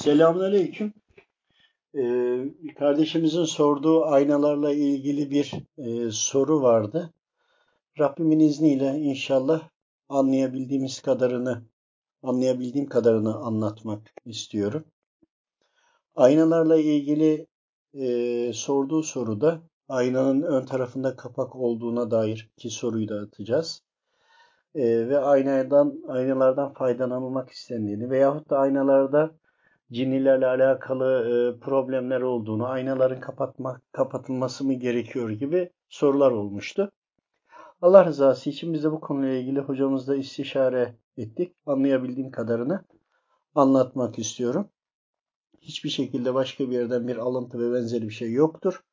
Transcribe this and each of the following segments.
Selamünaleyküm. Ee, kardeşimizin sorduğu aynalarla ilgili bir e, soru vardı. Rabbimin izniyle inşallah anlayabildiğimiz kadarını, anlayabildiğim kadarını anlatmak istiyorum. Aynalarla ilgili e, sorduğu soruda aynanın ön tarafında kapak olduğuna dair iki soruyu da atacağız. E, ve aynadan, aynalardan faydalanılmak istendiğini veyahut da aynalarda cinnilerle alakalı e, problemler olduğunu, aynaların kapatma, kapatılması mı gerekiyor gibi sorular olmuştu. Allah rızası için biz de bu konuyla ilgili hocamızla istişare ettik. Anlayabildiğim kadarını anlatmak istiyorum. Hiçbir şekilde başka bir yerden bir alıntı ve benzeri bir şey yoktur.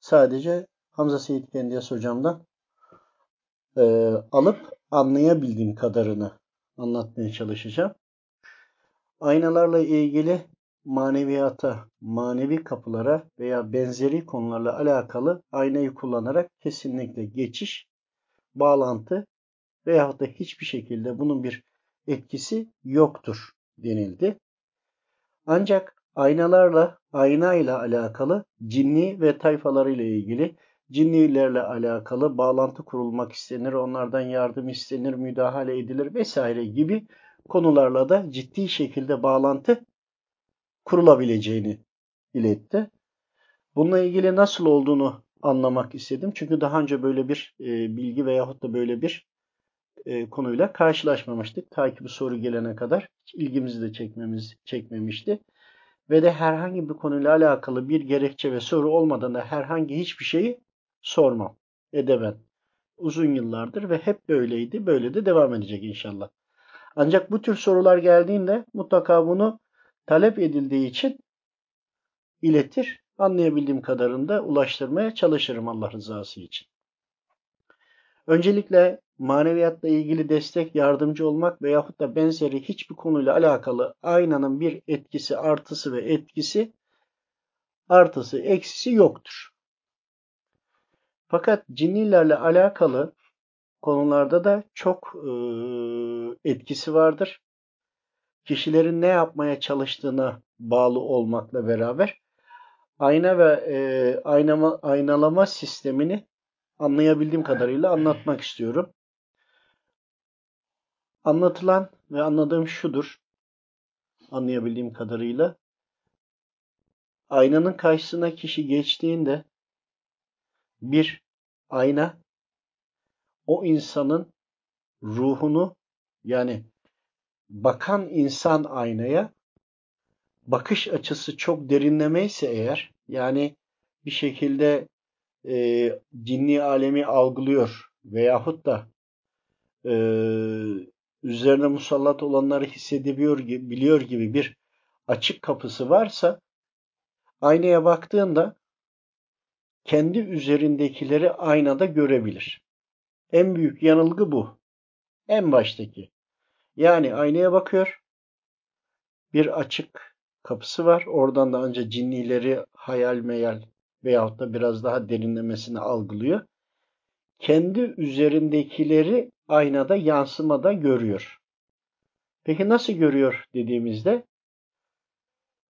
Sadece Hamza Seyit Kendiyas hocamdan e, alıp anlayabildiğim kadarını anlatmaya çalışacağım. Aynalarla ilgili maneviyata, manevi kapılara veya benzeri konularla alakalı aynayı kullanarak kesinlikle geçiş, bağlantı veyahut da hiçbir şekilde bunun bir etkisi yoktur denildi. Ancak aynalarla, ayna ile alakalı cinni ve tayfalarıyla ilgili cinnilerle alakalı bağlantı kurulmak istenir, onlardan yardım istenir, müdahale edilir vesaire gibi konularla da ciddi şekilde bağlantı kurulabileceğini iletti. Bununla ilgili nasıl olduğunu anlamak istedim. Çünkü daha önce böyle bir e, bilgi veyahut da böyle bir e, konuyla karşılaşmamıştık. Ta ki bu soru gelene kadar hiç ilgimizi de çekmemiz, çekmemişti. Ve de herhangi bir konuyla alakalı bir gerekçe ve soru olmadan da herhangi hiçbir şeyi sormam, edemem. Uzun yıllardır ve hep böyleydi. Böyle de devam edecek inşallah. Ancak bu tür sorular geldiğinde mutlaka bunu talep edildiği için iletir. Anlayabildiğim kadarında ulaştırmaya çalışırım Allah rızası için. Öncelikle maneviyatla ilgili destek, yardımcı olmak veyahut da benzeri hiçbir konuyla alakalı aynanın bir etkisi, artısı ve etkisi, artısı, eksisi yoktur. Fakat cinnilerle alakalı konularda da çok e, etkisi vardır. Kişilerin ne yapmaya çalıştığına bağlı olmakla beraber ayna ve e, aynama, aynalama sistemini anlayabildiğim kadarıyla anlatmak istiyorum. Anlatılan ve anladığım şudur. Anlayabildiğim kadarıyla aynanın karşısına kişi geçtiğinde bir ayna o insanın ruhunu yani bakan insan aynaya bakış açısı çok derinlemeyse eğer yani bir şekilde e, cinni alemi algılıyor veyahut da e, üzerine musallat olanları hissedebiliyor biliyor gibi bir açık kapısı varsa aynaya baktığında kendi üzerindekileri aynada görebilir. En büyük yanılgı bu. En baştaki. Yani aynaya bakıyor. Bir açık kapısı var. Oradan da ancak cinnileri hayal meyal veyahut da biraz daha derinlemesine algılıyor. Kendi üzerindekileri aynada yansımada görüyor. Peki nasıl görüyor dediğimizde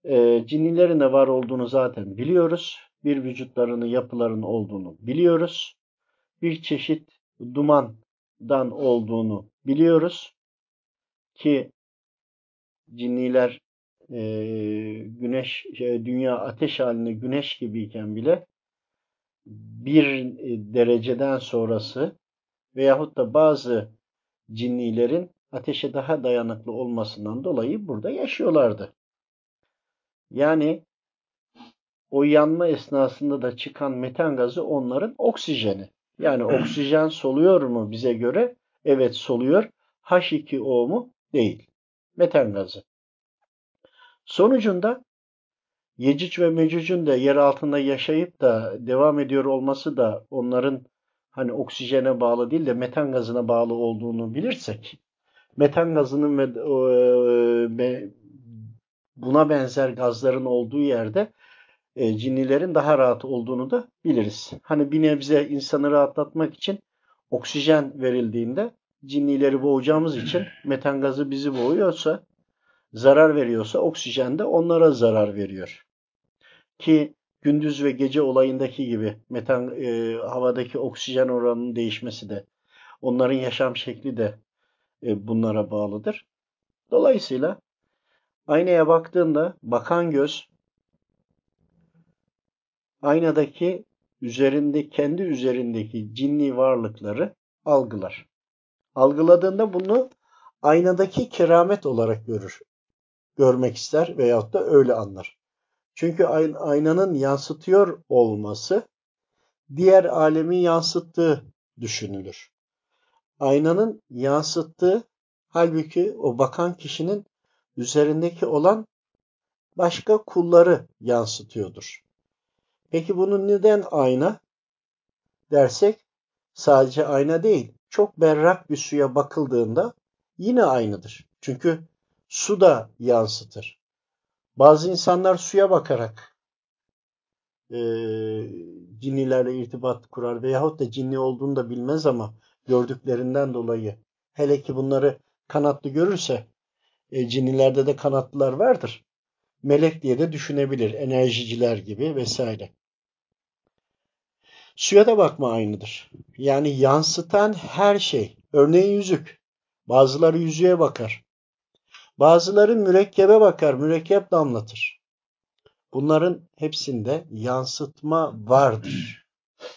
e, cinnilerin de var olduğunu zaten biliyoruz. Bir vücutlarının yapılarının olduğunu biliyoruz. Bir çeşit dumandan olduğunu biliyoruz ki cinniler e, güneş şey, dünya ateş halinde güneş gibiyken bile bir dereceden sonrası veyahut da bazı cinnilerin ateşe daha dayanıklı olmasından dolayı burada yaşıyorlardı. Yani o yanma esnasında da çıkan metan gazı onların oksijeni. Yani oksijen soluyor mu bize göre? Evet soluyor. H2O mu? Değil. Metan gazı. Sonucunda Yecüc ve Mecüc'ün de yer altında yaşayıp da devam ediyor olması da onların hani oksijene bağlı değil de metan gazına bağlı olduğunu bilirsek metan gazının ve e, buna benzer gazların olduğu yerde e, cinnilerin daha rahat olduğunu da biliriz. Hani bir nebze insanı rahatlatmak için oksijen verildiğinde cinnileri boğacağımız için metan gazı bizi boğuyorsa zarar veriyorsa oksijen de onlara zarar veriyor. Ki gündüz ve gece olayındaki gibi metan e, havadaki oksijen oranının değişmesi de onların yaşam şekli de e, bunlara bağlıdır. Dolayısıyla aynaya baktığında bakan göz aynadaki üzerinde kendi üzerindeki cinni varlıkları algılar. Algıladığında bunu aynadaki keramet olarak görür. Görmek ister veyahut da öyle anlar. Çünkü aynanın yansıtıyor olması diğer alemin yansıttığı düşünülür. Aynanın yansıttığı halbuki o bakan kişinin üzerindeki olan başka kulları yansıtıyordur. Peki bunun neden ayna dersek sadece ayna değil çok berrak bir suya bakıldığında yine aynıdır. Çünkü su da yansıtır. Bazı insanlar suya bakarak e, cinnilerle irtibat kurar veyahut da cinni olduğunu da bilmez ama gördüklerinden dolayı hele ki bunları kanatlı görürse e, cinnilerde de kanatlılar vardır. Melek diye de düşünebilir. Enerjiciler gibi vesaire. Suya da bakma aynıdır. Yani yansıtan her şey. Örneğin yüzük. Bazıları yüzüğe bakar. Bazıları mürekkebe bakar, mürekkep damlatır. Bunların hepsinde yansıtma vardır.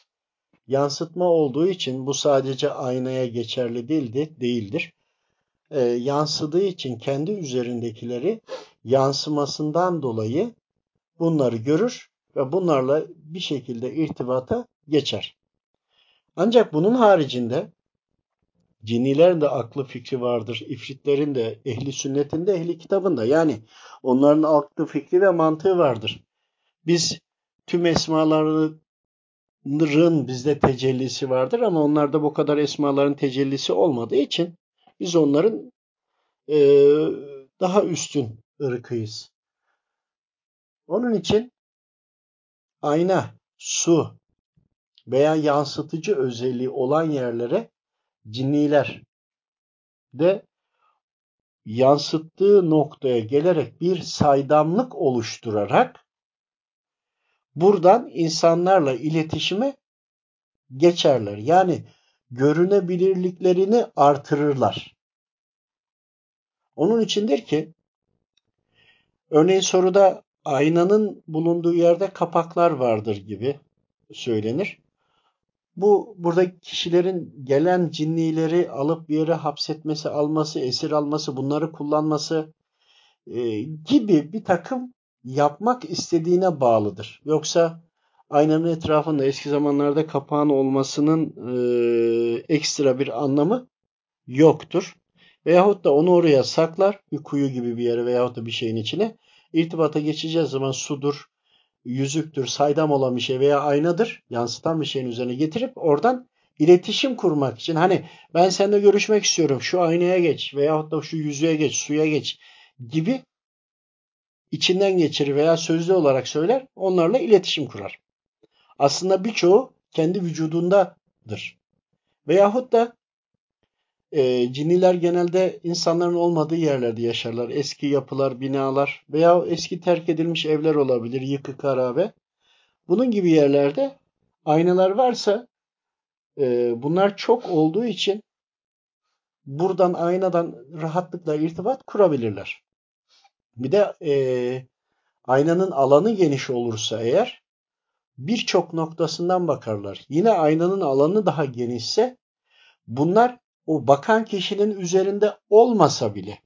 Yansıtma olduğu için bu sadece aynaya geçerli değildi, değildir. Ee, yansıdığı için kendi üzerindekileri yansımasından dolayı bunları görür ve bunlarla bir şekilde irtibata geçer. Ancak bunun haricinde Cinnilerin de aklı fikri vardır. İfritlerin de ehli sünnetinde ehli kitabında. Yani onların aklı fikri ve mantığı vardır. Biz tüm esmaların bizde tecellisi vardır ama onlarda bu kadar esmaların tecellisi olmadığı için biz onların e, daha üstün ırkıyız. Onun için ayna, su veya yansıtıcı özelliği olan yerlere cinniler de yansıttığı noktaya gelerek bir saydamlık oluşturarak buradan insanlarla iletişime geçerler. Yani görünebilirliklerini artırırlar. Onun içindir ki örneğin soruda aynanın bulunduğu yerde kapaklar vardır gibi söylenir. Bu burada kişilerin gelen cinnileri alıp bir yere hapsetmesi, alması, esir alması, bunları kullanması e, gibi bir takım yapmak istediğine bağlıdır. Yoksa aynanın etrafında eski zamanlarda kapağın olmasının e, ekstra bir anlamı yoktur. Veyahut da onu oraya saklar bir kuyu gibi bir yere veyahut da bir şeyin içine. İrtibata geçeceğiz zaman sudur, yüzüktür, saydam olan bir şey veya aynadır, yansıtan bir şeyin üzerine getirip oradan iletişim kurmak için hani ben seninle görüşmek istiyorum şu aynaya geç veyahut da şu yüzüğe geç, suya geç gibi içinden geçirir veya sözlü olarak söyler onlarla iletişim kurar. Aslında birçoğu kendi vücudundadır. Veyahut da e, cinniler genelde insanların olmadığı yerlerde yaşarlar. Eski yapılar, binalar veya eski terk edilmiş evler olabilir, yıkık harabe. Bunun gibi yerlerde aynalar varsa e, bunlar çok olduğu için buradan aynadan rahatlıkla irtibat kurabilirler. Bir de e, aynanın alanı geniş olursa eğer birçok noktasından bakarlar. Yine aynanın alanı daha genişse bunlar o bakan kişinin üzerinde olmasa bile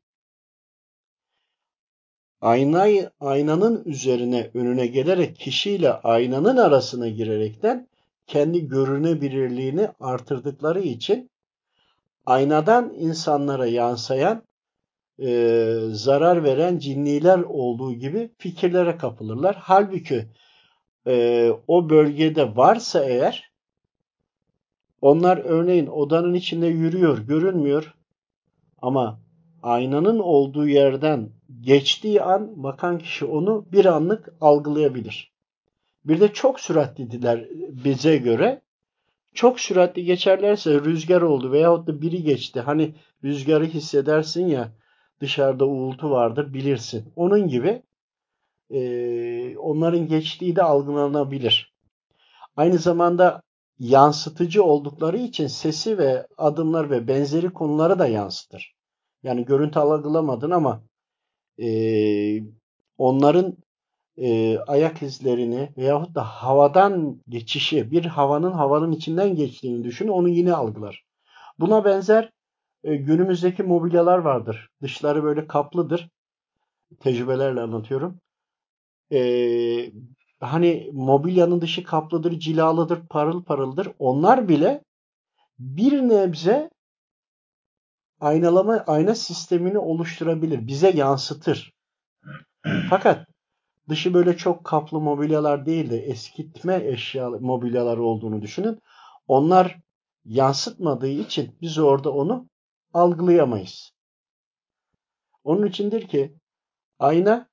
aynayı aynanın üzerine önüne gelerek kişiyle aynanın arasına girerekten kendi görünebilirliğini artırdıkları için aynadan insanlara yansıyan e, zarar veren cinniler olduğu gibi fikirlere kapılırlar. Halbuki e, o bölgede varsa eğer onlar örneğin odanın içinde yürüyor, görünmüyor ama aynanın olduğu yerden geçtiği an bakan kişi onu bir anlık algılayabilir. Bir de çok süratlidiler bize göre. Çok süratli geçerlerse rüzgar oldu veyahut da biri geçti. Hani rüzgarı hissedersin ya dışarıda uğultu vardır bilirsin. Onun gibi e, onların geçtiği de algılanabilir. Aynı zamanda yansıtıcı oldukları için sesi ve adımlar ve benzeri konuları da yansıtır. Yani görüntü algılamadın ama e, onların e, ayak izlerini veyahut da havadan geçişi, bir havanın havanın içinden geçtiğini düşün, onu yine algılar. Buna benzer e, günümüzdeki mobilyalar vardır. Dışları böyle kaplıdır. Tecrübelerle anlatıyorum. E, hani mobilyanın dışı kaplıdır, cilalıdır, parıl parıldır. Onlar bile bir nebze aynalama ayna sistemini oluşturabilir. Bize yansıtır. Fakat dışı böyle çok kaplı mobilyalar değil de eskitme eşya mobilyalar olduğunu düşünün. Onlar yansıtmadığı için biz orada onu algılayamayız. Onun içindir ki ayna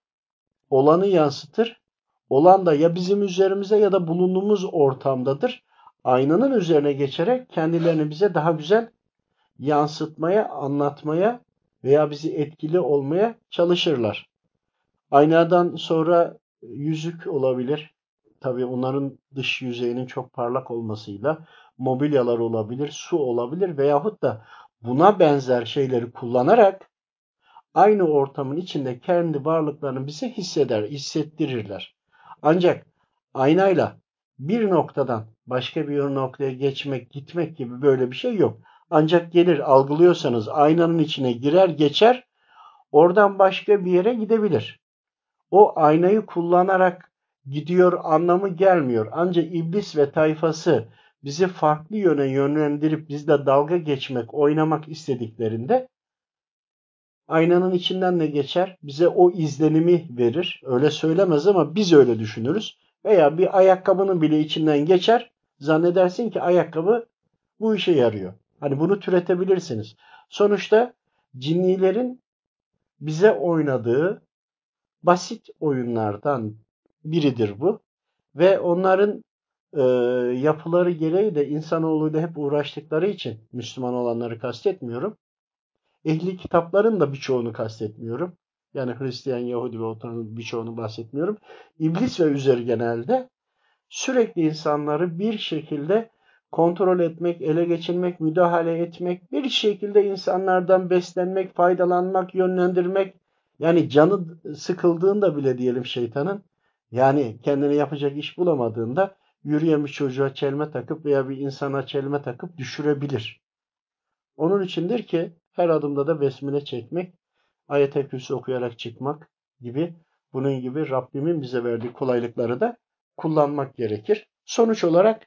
olanı yansıtır. Olan da ya bizim üzerimize ya da bulunduğumuz ortamdadır. Aynanın üzerine geçerek kendilerini bize daha güzel yansıtmaya, anlatmaya veya bizi etkili olmaya çalışırlar. Aynadan sonra yüzük olabilir. Tabii onların dış yüzeyinin çok parlak olmasıyla mobilyalar olabilir, su olabilir veyahut da buna benzer şeyleri kullanarak aynı ortamın içinde kendi varlıklarını bize hisseder, hissettirirler. Ancak aynayla bir noktadan başka bir noktaya geçmek, gitmek gibi böyle bir şey yok. Ancak gelir algılıyorsanız aynanın içine girer geçer oradan başka bir yere gidebilir. O aynayı kullanarak gidiyor anlamı gelmiyor. Ancak iblis ve tayfası bizi farklı yöne yönlendirip bizle dalga geçmek, oynamak istediklerinde aynanın içinden de geçer, bize o izlenimi verir. Öyle söylemez ama biz öyle düşünürüz. Veya bir ayakkabının bile içinden geçer, zannedersin ki ayakkabı bu işe yarıyor. Hani bunu türetebilirsiniz. Sonuçta cinnilerin bize oynadığı basit oyunlardan biridir bu. Ve onların e, yapıları gereği de insanoğluyla hep uğraştıkları için Müslüman olanları kastetmiyorum. Ehli kitapların da birçoğunu kastetmiyorum. Yani Hristiyan, Yahudi ve onların birçoğunu bahsetmiyorum. İblis ve üzeri genelde sürekli insanları bir şekilde kontrol etmek, ele geçirmek, müdahale etmek, bir şekilde insanlardan beslenmek, faydalanmak, yönlendirmek. Yani canı sıkıldığında bile diyelim şeytanın, yani kendine yapacak iş bulamadığında yürüyen bir çocuğa çelme takıp veya bir insana çelme takıp düşürebilir. Onun içindir ki her adımda da besmele çekmek, ayet-i kürsü okuyarak çıkmak gibi bunun gibi Rabbimin bize verdiği kolaylıkları da kullanmak gerekir. Sonuç olarak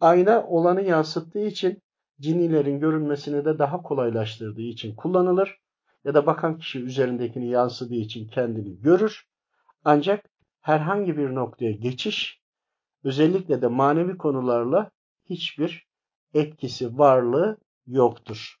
ayna olanı yansıttığı için cinnilerin görünmesini de daha kolaylaştırdığı için kullanılır. Ya da bakan kişi üzerindekini yansıdığı için kendini görür. Ancak herhangi bir noktaya geçiş özellikle de manevi konularla hiçbir etkisi, varlığı yoktur.